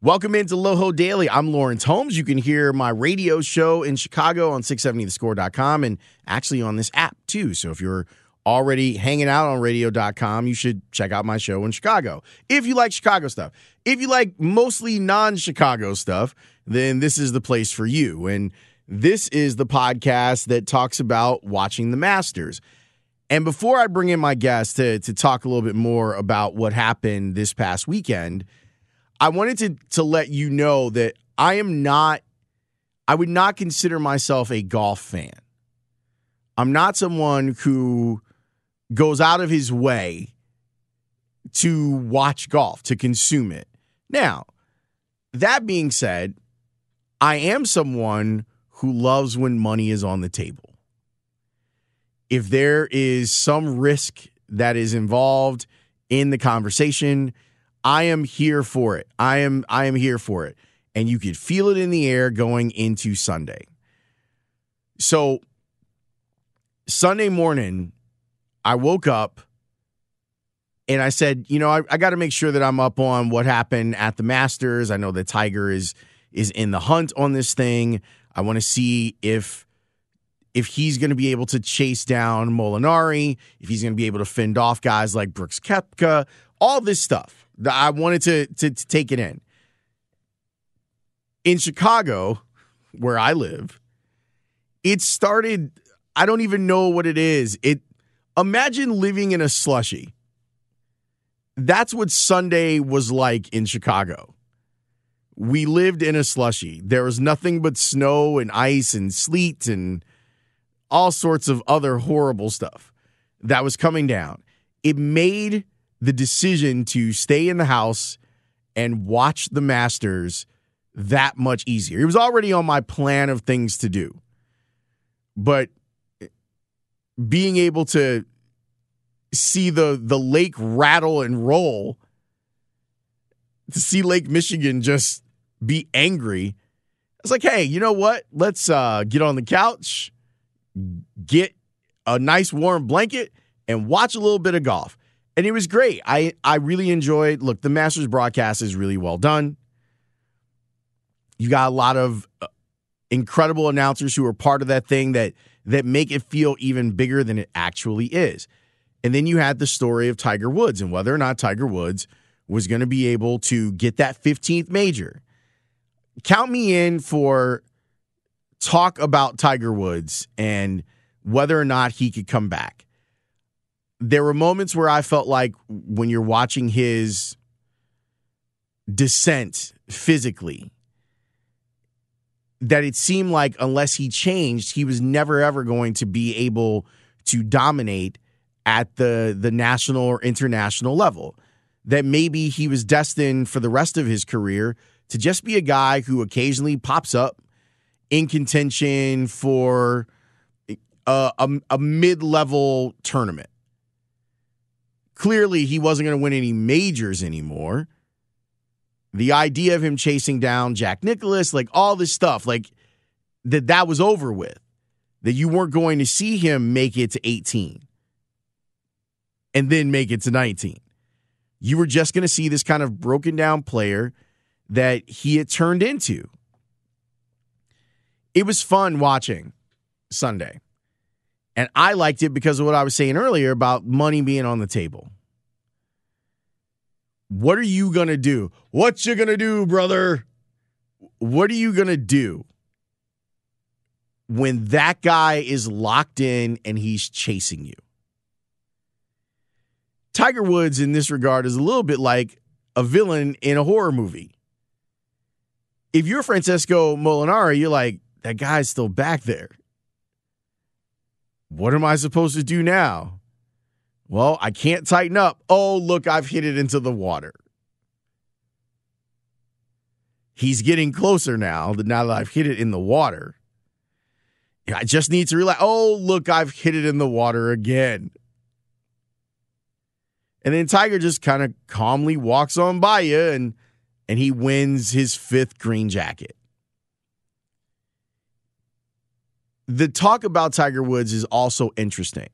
Welcome into Loho Daily. I'm Lawrence Holmes. You can hear my radio show in Chicago on 670thescore.com and actually on this app too. So if you're already hanging out on radio.com, you should check out my show in Chicago. If you like Chicago stuff, if you like mostly non Chicago stuff, then this is the place for you. And this is the podcast that talks about watching the Masters. And before I bring in my guest to, to talk a little bit more about what happened this past weekend, I wanted to, to let you know that I am not, I would not consider myself a golf fan. I'm not someone who goes out of his way to watch golf, to consume it. Now, that being said, I am someone who loves when money is on the table if there is some risk that is involved in the conversation, I am here for it. I am I am here for it. And you could feel it in the air going into Sunday. So Sunday morning, I woke up and I said, you know, I, I got to make sure that I'm up on what happened at the Masters. I know that Tiger is is in the hunt on this thing. I want to see if if he's going to be able to chase down Molinari, if he's going to be able to fend off guys like Brooks Koepka, all this stuff. I wanted to, to, to take it in. In Chicago, where I live, it started. I don't even know what it is. It imagine living in a slushy. That's what Sunday was like in Chicago. We lived in a slushy. There was nothing but snow and ice and sleet and all sorts of other horrible stuff that was coming down. It made the decision to stay in the house and watch the Masters that much easier. It was already on my plan of things to do. But being able to see the the lake rattle and roll to see Lake Michigan just be angry. I was like, hey, you know what? Let's uh, get on the couch get a nice warm blanket and watch a little bit of golf. And it was great. I I really enjoyed. Look, the Masters broadcast is really well done. You got a lot of uh, incredible announcers who are part of that thing that that make it feel even bigger than it actually is. And then you had the story of Tiger Woods and whether or not Tiger Woods was going to be able to get that 15th major. Count me in for talk about Tiger Woods and whether or not he could come back. There were moments where I felt like when you're watching his descent physically, that it seemed like unless he changed, he was never ever going to be able to dominate at the the national or international level. That maybe he was destined for the rest of his career to just be a guy who occasionally pops up in contention for a, a, a mid level tournament. Clearly, he wasn't going to win any majors anymore. The idea of him chasing down Jack Nicklaus, like all this stuff, like that, that was over with. That you weren't going to see him make it to 18 and then make it to 19. You were just going to see this kind of broken down player that he had turned into it was fun watching Sunday. And I liked it because of what I was saying earlier about money being on the table. What are you going to do? What you going to do, brother? What are you going to do when that guy is locked in and he's chasing you? Tiger Woods in this regard is a little bit like a villain in a horror movie. If you're Francesco Molinari, you're like, that guy's still back there. What am I supposed to do now? Well, I can't tighten up. Oh, look, I've hit it into the water. he's getting closer now. Now that I've hit it in the water, I just need to realize, oh, look, I've hit it in the water again. And then Tiger just kind of calmly walks on by you and and he wins his fifth green jacket. The talk about Tiger Woods is also interesting.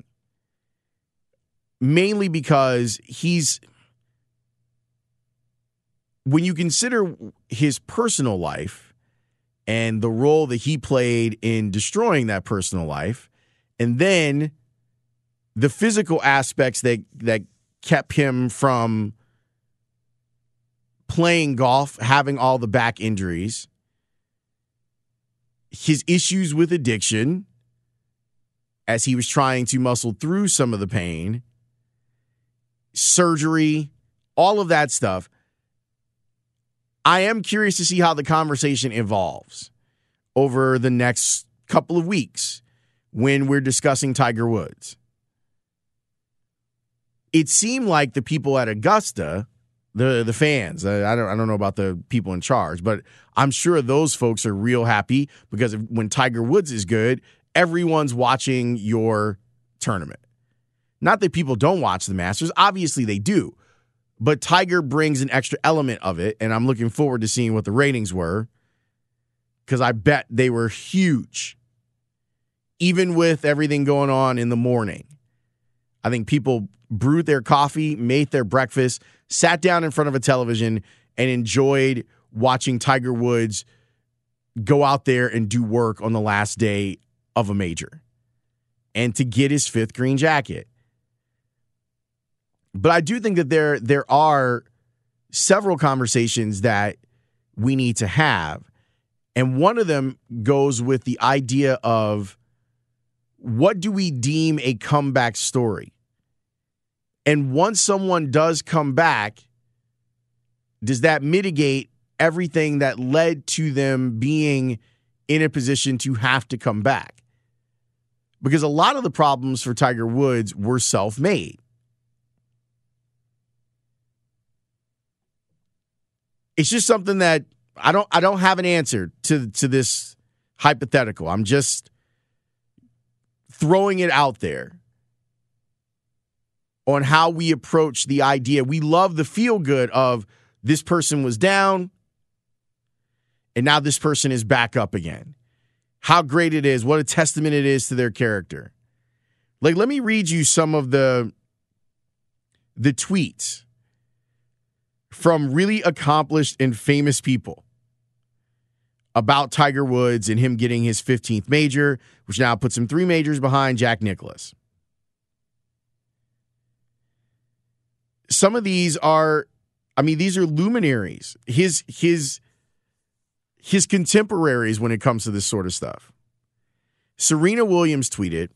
Mainly because he's when you consider his personal life and the role that he played in destroying that personal life, and then the physical aspects that that kept him from playing golf, having all the back injuries, his issues with addiction as he was trying to muscle through some of the pain, surgery, all of that stuff. I am curious to see how the conversation evolves over the next couple of weeks when we're discussing Tiger Woods. It seemed like the people at Augusta, the the fans, I don't I don't know about the people in charge, but I'm sure those folks are real happy because when Tiger Woods is good, everyone's watching your tournament. Not that people don't watch the Masters, obviously they do. But Tiger brings an extra element of it, and I'm looking forward to seeing what the ratings were because I bet they were huge, even with everything going on in the morning. I think people brewed their coffee, made their breakfast, sat down in front of a television, and enjoyed watching Tiger Woods go out there and do work on the last day of a major and to get his fifth green jacket. But I do think that there there are several conversations that we need to have. And one of them goes with the idea of what do we deem a comeback story? And once someone does come back, does that mitigate everything that led to them being in a position to have to come back? Because a lot of the problems for Tiger Woods were self made. it's just something that I don't I don't have an answer to to this hypothetical. I'm just throwing it out there on how we approach the idea. We love the feel good of this person was down and now this person is back up again. How great it is, what a testament it is to their character. Like let me read you some of the the tweets from really accomplished and famous people about Tiger Woods and him getting his 15th major, which now puts him three majors behind Jack Nicklaus. Some of these are, I mean, these are luminaries. His his his contemporaries when it comes to this sort of stuff. Serena Williams tweeted,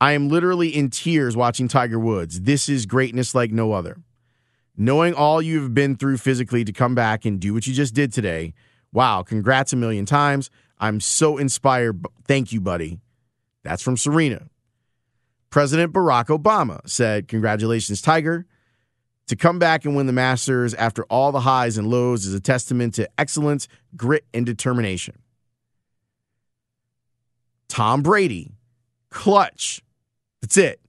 I am literally in tears watching Tiger Woods. This is greatness like no other knowing all you've been through physically to come back and do what you just did today. Wow, congrats a million times. I'm so inspired. Thank you, buddy. That's from Serena. President Barack Obama said, Congratulations, Tiger. To come back and win the Masters after all the highs and lows is a testament to excellence, grit, and determination. Tom Brady, clutch. That's it.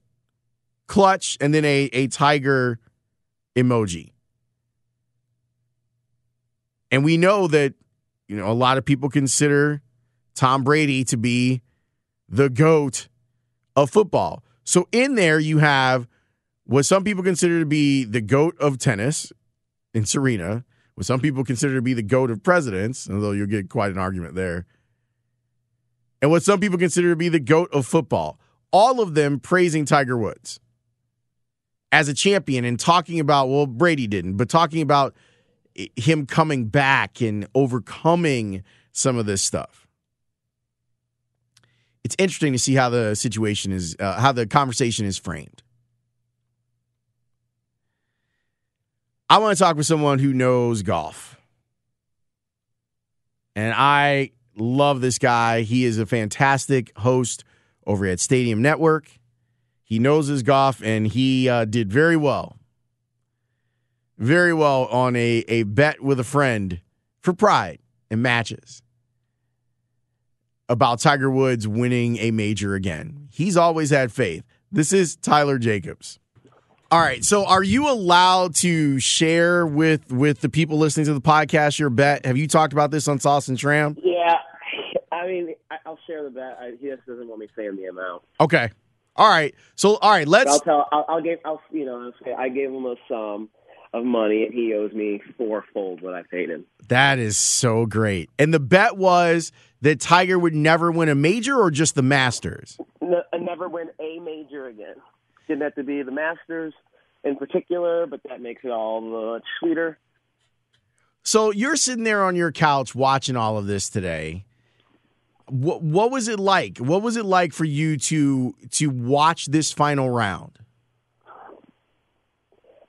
Clutch, and then a, a Tiger emoji. And we know that, you know, a lot of people consider Tom Brady to be the GOAT of football. So in there, you have what some people consider to be the GOAT of tennis in Serena, what some people consider to be the GOAT of presidents, although you'll get quite an argument there, and what some people consider to be the GOAT of football. All of them praising Tiger Woods as a champion and talking about, well, Brady didn't, but talking about him coming back and overcoming some of this stuff. It's interesting to see how the situation is, uh, how the conversation is framed. I want to talk with someone who knows golf. And I love this guy. He is a fantastic host over at Stadium Network. He knows his golf, and he uh, did very well. Very well on a, a bet with a friend for pride. and matches about Tiger Woods winning a major again. He's always had faith. This is Tyler Jacobs. All right, so are you allowed to share with with the people listening to the podcast your bet? Have you talked about this on Sauce and Tram? Yeah, I mean, I'll share the bet. I, he just doesn't want me saying the amount. Okay. All right. So all right, let's. I'll tell. I'll, I'll give. I'll you know. I'll say I gave him a sum of money, and he owes me fourfold what I paid him. That is so great. And the bet was that Tiger would never win a major, or just the Masters. No, uh, never win a major again. Didn't have to be the Masters in particular, but that makes it all much sweeter. So you're sitting there on your couch watching all of this today. What what was it like? What was it like for you to to watch this final round?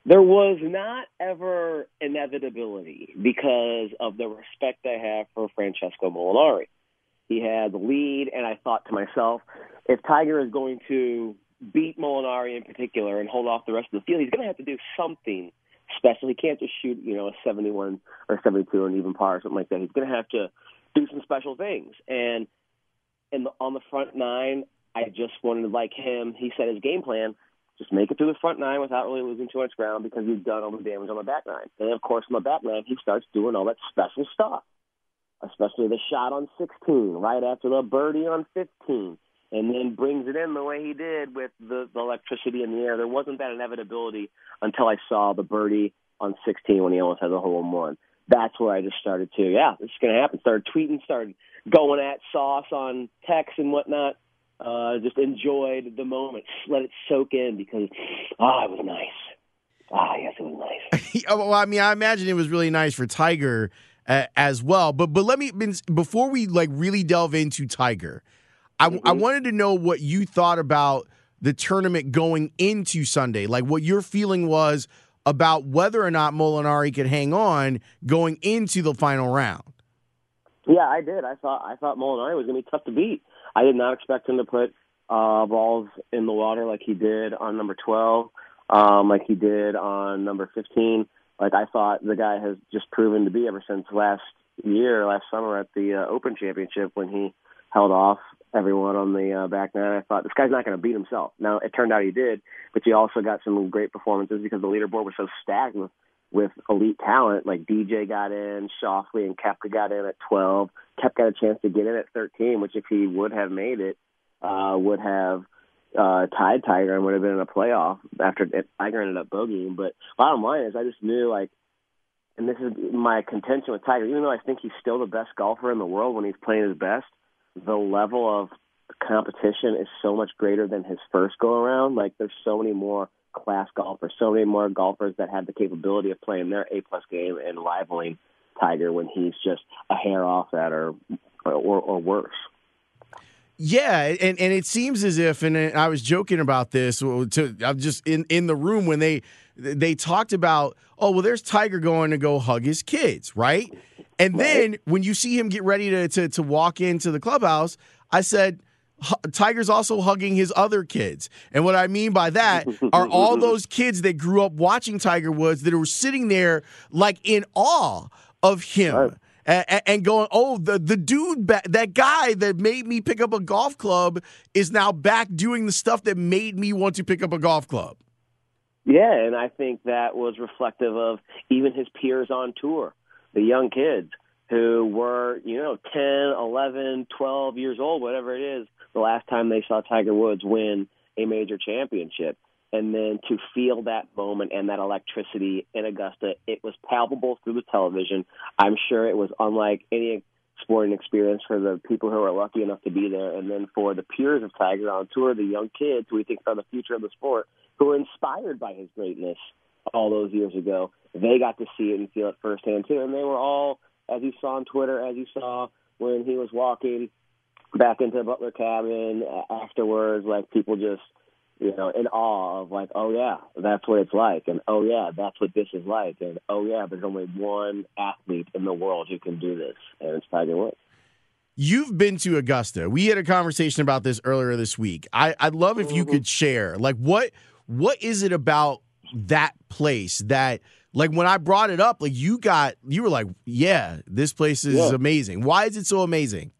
There was not ever inevitability because of the respect I have for Francesco Molinari. He had the lead, and I thought to myself, if Tiger is going to beat Molinari in particular and hold off the rest of the field, he's going to have to do something special. He can't just shoot, you know, a 71 or 72 or an even par or something like that. He's going to have to do some special things. And in the, on the front nine, I just wanted, to like him, he said his game plan – just make it through the front nine without really losing too much ground because he's done all the damage on the back nine. And of course, on the back nine, he starts doing all that special stuff, especially the shot on 16, right after the birdie on 15, and then brings it in the way he did with the, the electricity in the air. There wasn't that inevitability until I saw the birdie on 16 when he almost had the hole in one. That's where I just started to, yeah, this is going to happen. Started tweeting, started going at Sauce on text and whatnot uh, just enjoyed the moment, let it soak in because ah, it was nice. Ah, yes, it was nice. well, I mean, I imagine it was really nice for Tiger uh, as well. But but let me before we like really delve into Tiger, I, mm-hmm. I wanted to know what you thought about the tournament going into Sunday, like what your feeling was about whether or not Molinari could hang on going into the final round. Yeah, I did. I thought I thought Molinari was going to be tough to beat. I did not expect him to put uh, balls in the water like he did on number 12, um, like he did on number 15. Like I thought the guy has just proven to be ever since last year, last summer at the uh, Open Championship when he held off everyone on the uh, back nine. I thought this guy's not going to beat himself. Now it turned out he did, but he also got some great performances because the leaderboard was so stacked with with elite talent. Like DJ got in, Schauffele and Koepka got in at 12. Koepka got a chance to get in at 13, which if he would have made it, uh, would have uh, tied Tiger and would have been in a playoff after Tiger ended up bogeying. But bottom line is, I just knew like, and this is my contention with Tiger. Even though I think he's still the best golfer in the world when he's playing his best, the level of competition is so much greater than his first go around. Like, there's so many more class golfers, so many more golfers that have the capability of playing their A plus game and rivaling Tiger when he's just a hair off that or or, or worse. Yeah, and, and it seems as if, and I was joking about this. To I'm just in in the room when they they talked about, oh well, there's Tiger going to go hug his kids, right? And right. then when you see him get ready to, to to walk into the clubhouse, I said, Tiger's also hugging his other kids. And what I mean by that are all those kids that grew up watching Tiger Woods that were sitting there like in awe of him. Right. And, going, oh, the the dude, that guy that made me pick up a golf club is now back doing the stuff that made me want to pick up a golf club. Yeah, and I think that was reflective of even his peers on tour, the young kids who were, you know, 10, 11, 12 years old, whatever it is, the last time they saw Tiger Woods win a major championship. And then to feel that moment and that electricity in Augusta, it was palpable through the television. I'm sure it was unlike any sporting experience for the people who are lucky enough to be there. And then for the peers of Tiger on tour, the young kids who we think are the future of the sport, who were inspired by his greatness all those years ago, they got to see it and feel it firsthand too. And they were all, as you saw on Twitter, as you saw when he was walking back into the Butler cabin afterwards, like people just you know in awe of like, oh yeah, that's what it's like, and oh yeah, that's what this is like, and oh yeah, there's only one athlete in the world who can do this, and it's Tiger Woods. You've been to Augusta. We had a conversation about this earlier this week. I, would love if you mm-hmm. could share, like, what what is it about that place that like when I brought it up, like you got, you were like, yeah, this place is Yeah. amazing. Why is it so amazing?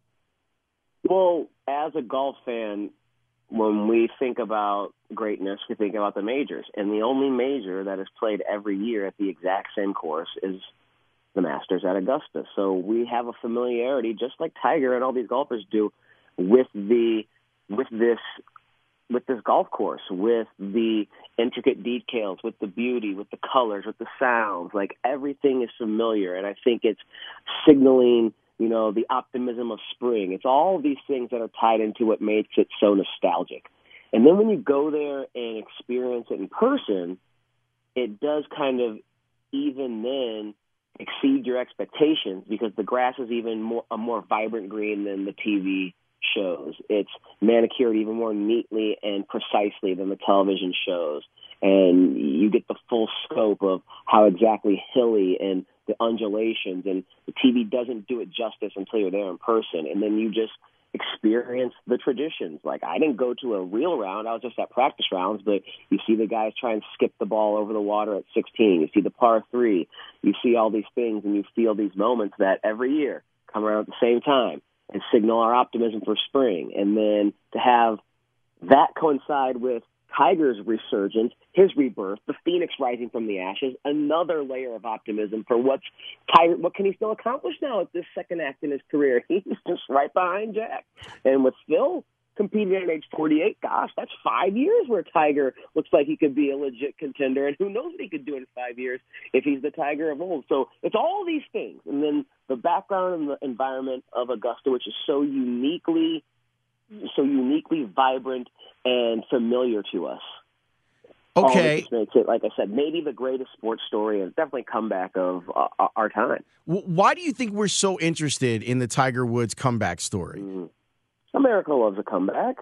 Well, as a golf fan, when we think about greatness, we think about the majors. And the only major that is played every year at the exact same course is the Masters at Augusta. So we have a familiarity, just like Tiger and all these golfers do, with the with this with this golf course, with the intricate details, with the beauty, with the colors, with the sounds. Like everything is familiar, and I think it's signaling, you know, the optimism of spring. It's all these things that are tied into what makes it so nostalgic. And then when you go there and experience it in person, it does kind of even then exceed your expectations because the grass is even more a more vibrant green than the TV shows. It's manicured even more neatly and precisely than the television shows. And you get the full scope of how exactly hilly and the undulations and the TV doesn't do it justice until you're there in person. And then you just experience the traditions. Like I didn't go to a real round, I was just at practice rounds, but you see the guys try and skip the ball over the water at 16. You see the par 3. You see all these things and you feel these moments that every year come around at the same time and signal our optimism for spring. And then to have that coincide with Tiger's resurgence, his rebirth, the phoenix rising from the ashes, another layer of optimism for what's Tiger. What can he still accomplish now at this second act in his career? He's just right behind Jack, and with Phil competing at age 48, gosh, that's five years where Tiger looks like he could be a legit contender, and who knows what he could do in five years if he's the Tiger of old. So it's all these things, and then the background and the environment of Augusta, which is so uniquely so uniquely vibrant and familiar to us. All Okay. just makes it, like I said, maybe the greatest sports story and definitely comeback of uh, our time. Why do you think we're so interested in the Tiger Woods comeback story? Mm. America loves a comeback.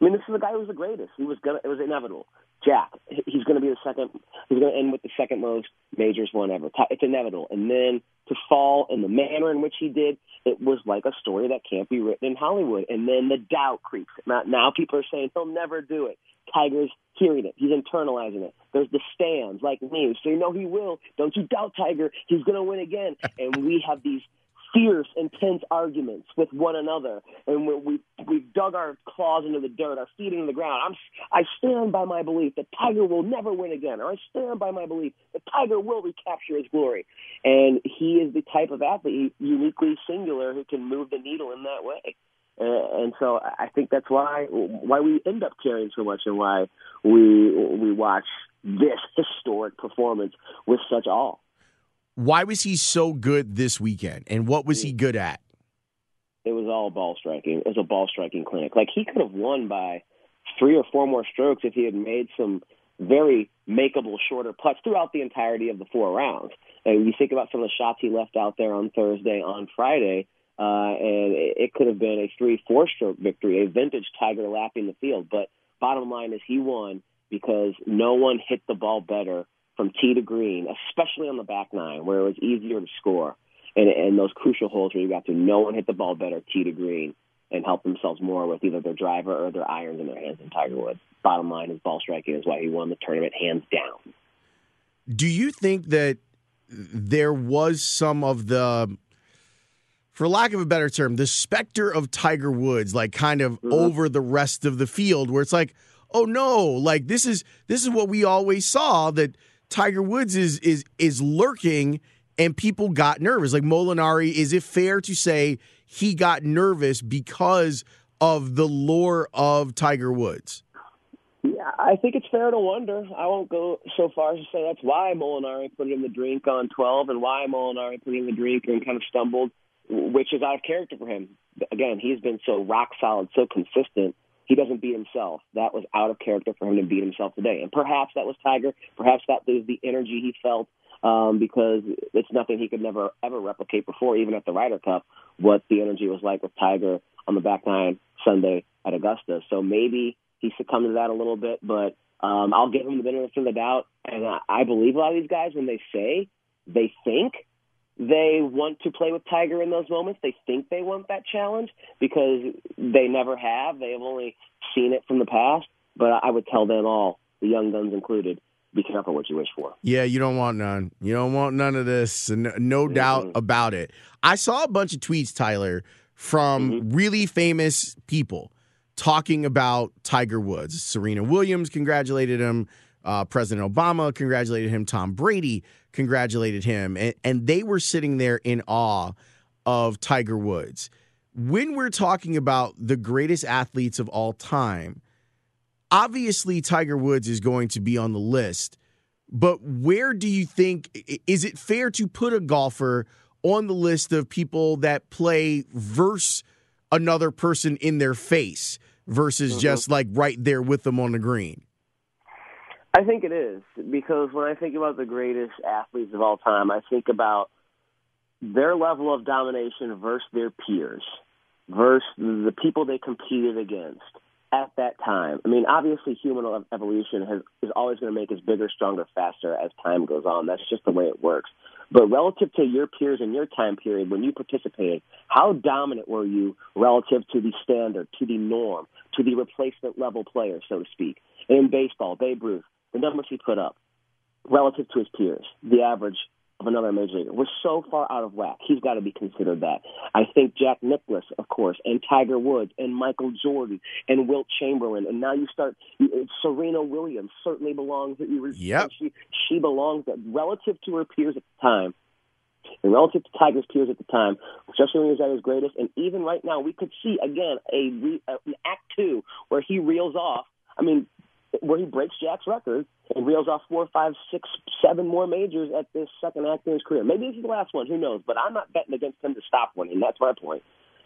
I mean, this is the guy who was the greatest. He was gonna. It was inevitable. Jack. He's going to be the second. He's going to end with the second most majors won ever. It's inevitable. And then to fall in the manner in which he did, it was like a story that can't be written in Hollywood. And then the doubt creeps. Now, now people are saying he'll never do it. Tiger's hearing it. He's internalizing it. There's the stands like me. So you know he will. Don't you doubt Tiger. He's going to win again. And we have these fierce, intense arguments with one another, and we we we've dug our claws into the dirt, our feet into the ground. I'm I stand by my belief that Tiger will never win again, or I stand by my belief that Tiger will recapture his glory. And he is the type of athlete, uniquely singular, who can move the needle in that way. And so I think that's why why we end up caring so much, and why we we watch this historic performance with such awe. Why was he so good this weekend? And what was he good at? it was all ball striking. It was a ball striking clinic. Like he could have won by three or four more strokes if he had made some very makeable shorter putts throughout the entirety of the four rounds. And you think about some of the shots he left out there on Thursday, on Friday, uh, and it, it could have been a three, four stroke victory, a vintage Tiger lapping the field. But bottom line is he won because no one hit the ball better from tee to green, especially on the back nine where it was easier to score and, and those crucial holes where you got to no one hit the ball better tee to green and help themselves more with either their driver or their irons in their hands than Tiger Woods. Bottom line is ball striking is why he won the tournament hands down. Do you think that there was some of the, for lack of a better term, the specter of Tiger Woods, like kind of Mhm. over the rest of the field, where it's like, oh no, like this is this is what we always saw that Tiger Woods is is is lurking, and people got nervous. Like Molinari, is it fair to say he got nervous because of the lore of Tiger Woods? Yeah, I think it's fair to wonder. I won't go so far as to say that's why Molinari put in the drink on 12 and why Molinari put in the drink and kind of stumbled, which is out of character for him. Again, he's been so rock solid, so consistent. He doesn't beat himself. That was out of character for him to beat himself today. And perhaps that was Tiger. Perhaps that was the energy he felt um, because it's nothing he could never, ever replicate before, even at the Ryder Cup, what the energy was like with Tiger on the back nine Sunday at Augusta. So maybe he succumbed to that a little bit, but um, I'll give him the benefit of the doubt. And I, I believe a lot of these guys when they say they think they want to play with Tiger in those moments, they think they want that challenge because they never have. They have only seen it from the past. But I would tell them all, the young guns included, be careful what you wish for. Yeah, you don't want none. You don't want none of this. No, no mm-hmm. doubt about it. I saw a bunch of tweets, Tyler, from mm-hmm. really famous people talking about Tiger Woods. Serena Williams congratulated him. Uh, President Obama congratulated him. Tom Brady congratulated him. And, and they were sitting there in awe of Tiger Woods. When we're talking about the greatest athletes of all time, obviously Tiger Woods is going to be on the list. But where do you think is it fair to put a golfer on the list of people that play verse another person in their face versus mm-hmm. just like right there with them on the green? I think it is because when I think about the greatest athletes of all time, I think about their level of domination versus their peers, versus the people they competed against at that time. I mean, obviously, human evolution has, is always going to make us bigger, stronger, faster as time goes on. That's just the way it works. But relative to your peers in your time period when you participated, how dominant were you relative to the standard, to the norm, to the replacement level player, so to speak? In baseball, Babe Ruth, the numbers he put up relative to his peers, the average of another major leaguer. We're so far out of whack. He's got to be considered that. I think Jack Nicklaus, of course, and Tiger Woods, and Michael Jordan, and Wilt Chamberlain, and now you start. Serena Williams certainly belongs. Yep. She she belongs relative to her peers at the time. And relative to Tiger's peers at the time, especially when he was at his greatest, and even right now, we could see again a an act two where he reels off. I mean, where he breaks Jack's record and reels off four, five, six, seven more majors at this second act in his career. Maybe this is the last one. Who knows? But I'm not betting against him to stop winning. That's my point.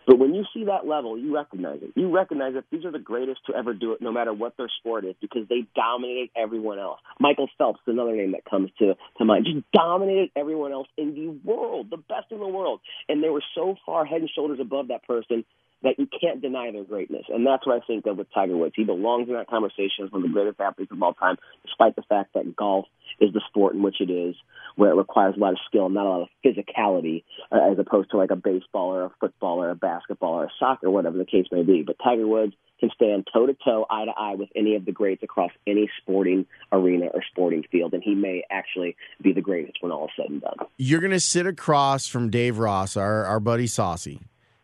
But when you see that level, you recognize it. You recognize that these are the greatest to ever do it, no matter what their sport is, because they dominated everyone else. Michael Phelps, another name that comes to, to mind, just dominated everyone else in the world, the best in the world. And they were so far head and shoulders above that person that you can't deny their greatness. And that's what I think of with Tiger Woods. He belongs in that conversation as one of the greatest athletes of all time, despite the fact that golf is the sport in which it is, where it requires a lot of skill, not a lot of physicality, uh, as opposed to like a baseball or a football or a basketball or a soccer, whatever the case may be. But Tiger Woods can stand toe to toe, eye to eye with any of the greats across any sporting arena or sporting field, and he may actually be the greatest when all is said and done. You're going to sit across from Dave Ross, our, our buddy Saucy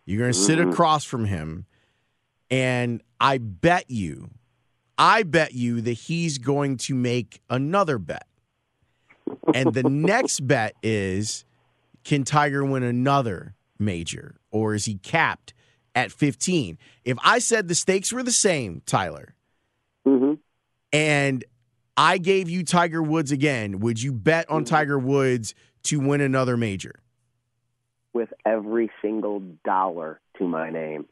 you're going to sit mm-hmm. across from him, and I bet you, I bet you that he's going to make another bet. And the next bet is can Tiger win another major, or is he capped at 15? If I said the stakes were the same, Tyler, mm-hmm. and I gave you Tiger Woods again, would you bet on mm-hmm. Tiger Woods to win another major? With every single dollar to my name.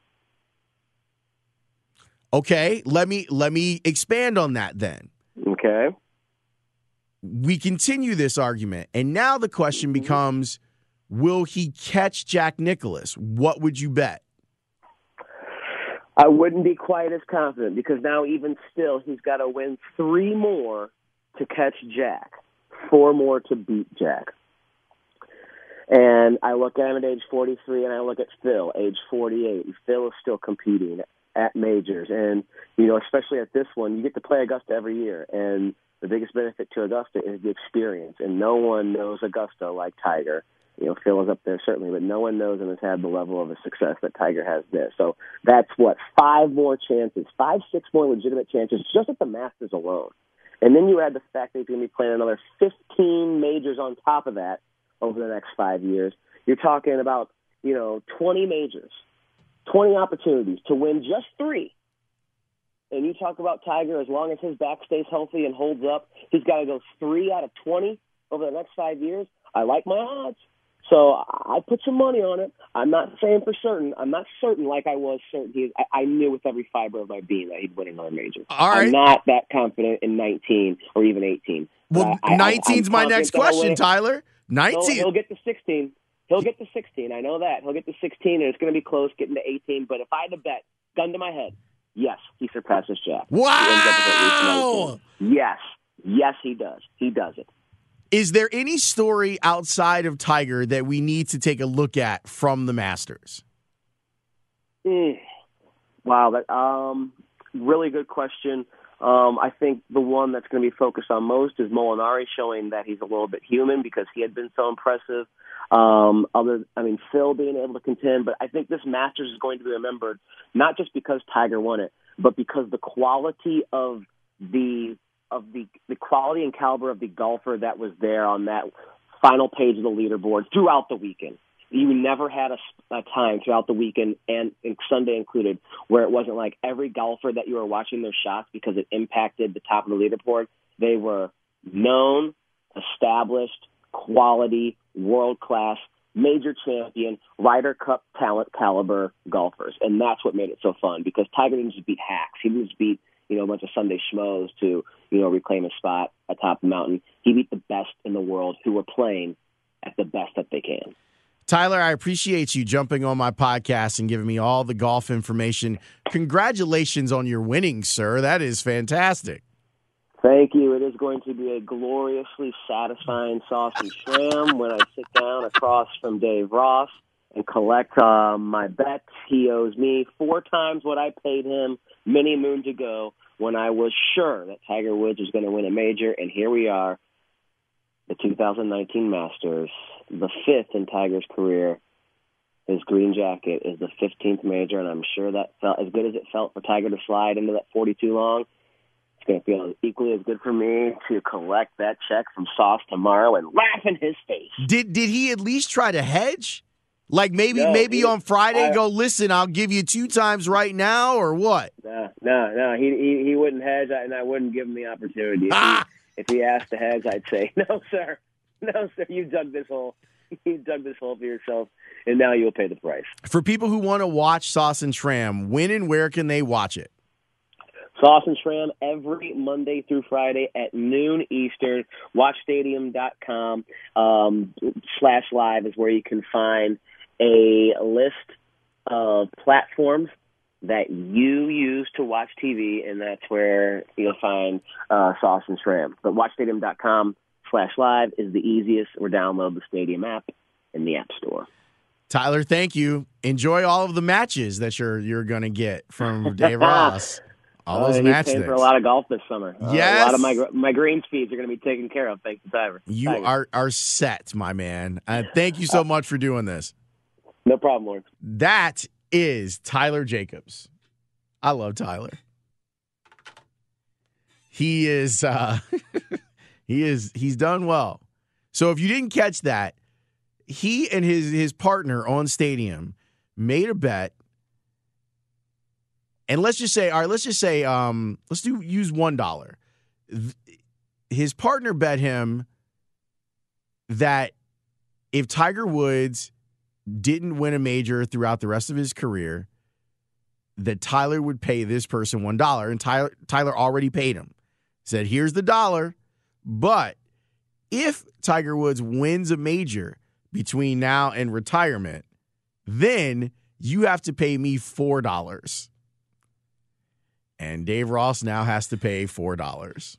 Okay, let me let me expand on that then. Okay. We continue this argument, and now the question mm-hmm. becomes will he catch Jack Nicklaus? What would you bet? I wouldn't be quite as confident because now, even still, he's got to win three more to catch Jack, four more to beat Jack. And I look at him at age 43, and I look at Phil, age 48. And Phil is still competing at majors, and you know, especially at this one, you get to play Augusta every year, and the biggest benefit to Augusta is the experience. And no one knows Augusta like Tiger. You know, Phil is up there certainly, but no one knows and has had the level of success that Tiger has there. So that's what five more chances, five, six more legitimate chances just at the Masters alone. And then you add the fact that he's going to be playing another 15 majors on top of that over the next five years. You're talking about, you know, 20 majors, 20 opportunities to win just three. And you talk about Tiger, as long as his back stays healthy and holds up, he's got to go three out of 20 over the next five years. I like my odds. So I put some money on it. I'm not saying for certain. I'm not certain like I was certain. He, I, I knew with every fiber of my being that he'd win another major. All right. I'm not that confident in 19 or even 18. Well, uh, 19's my next question, Tyler. 19. He'll, he'll get to 16. He'll get to 16. I know that. He'll get to 16, and it's going to be close getting to 18. But if I had to bet, gun to my head, yes, he surpasses Jack. Wow. Yes. Yes, he does. He does it. Is there any story outside of Tiger that we need to take a look at from the Masters? Mm. Wow, that um, really good question. Um, I think the one that's going to be focused on most is Molinari, showing that he's a little bit human because he had been so impressive. Um, other, I mean, Phil being able to contend, but I think this Masters is going to be remembered not just because Tiger won it, but because the quality of the of the the quality and caliber of the golfer that was there on that final page of the leaderboard throughout the weekend. You never had a, a time throughout the weekend and, and Sunday included where it wasn't like every golfer that you were watching their shots because it impacted the top of the leaderboard. They were known, established, quality, world class, major champion, Ryder Cup talent caliber golfers, and that's what made it so fun because Tiger didn't just beat hacks. He didn't just beat you know a bunch of Sunday schmoes to you know reclaim a spot atop the mountain. He beat the best in the world who were playing at the best that they can. Tyler, I appreciate you jumping on my podcast and giving me all the golf information. Congratulations on your winning, sir. That is fantastic. Thank you. It is going to be a gloriously satisfying sauce and shram when I sit down across from Dave Ross and collect uh, my bets. He owes me four times what I paid him many moons ago when I was sure that Tiger Woods was going to win a major, and here we are, the 2019 Masters, the fifth in Tiger's career. His green jacket is the 15th major, and I'm sure that felt as good as it felt for Tiger to slide into that 42 long It's going to feel equally as good for me to collect that check from Sauce tomorrow and laugh in his face. Did did he at least try to hedge? Like maybe No, maybe he- on Friday I- go listen, I'll give you two times right now or what? No, no, no. He he, he wouldn't hedge, and I wouldn't give him the opportunity. Ah! If he asked the hedge, I'd say, "No, sir, no, sir. You dug this hole. You dug this hole for yourself, and now you'll pay the price." For people who want to watch Sauce and Tram, when and where can they watch it? Sauce and Shram every Monday through Friday at noon Eastern. WatchStadium.com um, slash live is where you can find a list of platforms that you use to watch TV, and that's where you'll find uh, Sauce and Shram. But WatchStadium.com slash live is the easiest, or download the Stadium app in the App Store. Tyler, thank you. Enjoy all of the matches that you're you're gonna get from Dave Ross. All Uh, those he's match paying for a lot of golf this summer. Uh, Yes. a lot of my my greens feeds are going to be taken care of thanks to Tiger. You Tiger. are are set, my man. Uh, thank you so much for doing this. no problem, Lawrence. That is Tyler Jacobs. I love Tyler. He is uh he is he's done well. So if you didn't catch that, he and his his partner on stadium made a bet. And let's just say, all right, let's just say um let's do use one dollar. His partner bet him that if Tiger Woods didn't win a major throughout the rest of his career, that Tyler would pay this person one dollar, and Tyler Tyler already paid him. Said, "Here's the dollar, but if Tiger Woods wins a major between now and retirement, then you have to pay me four dollars." And Dave Ross now has to pay four dollars.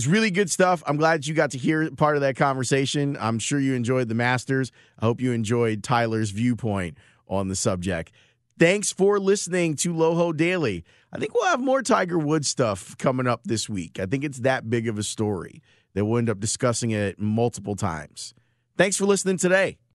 It's really good stuff. I'm glad you got to hear part of that conversation. I'm sure you enjoyed the Masters. I hope you enjoyed Tyler's viewpoint on the subject. Thanks for listening to Loho Daily. I think we'll have more Tiger Woods stuff coming up this week. I think it's that big of a story that we'll end up discussing it multiple times. Thanks for listening today.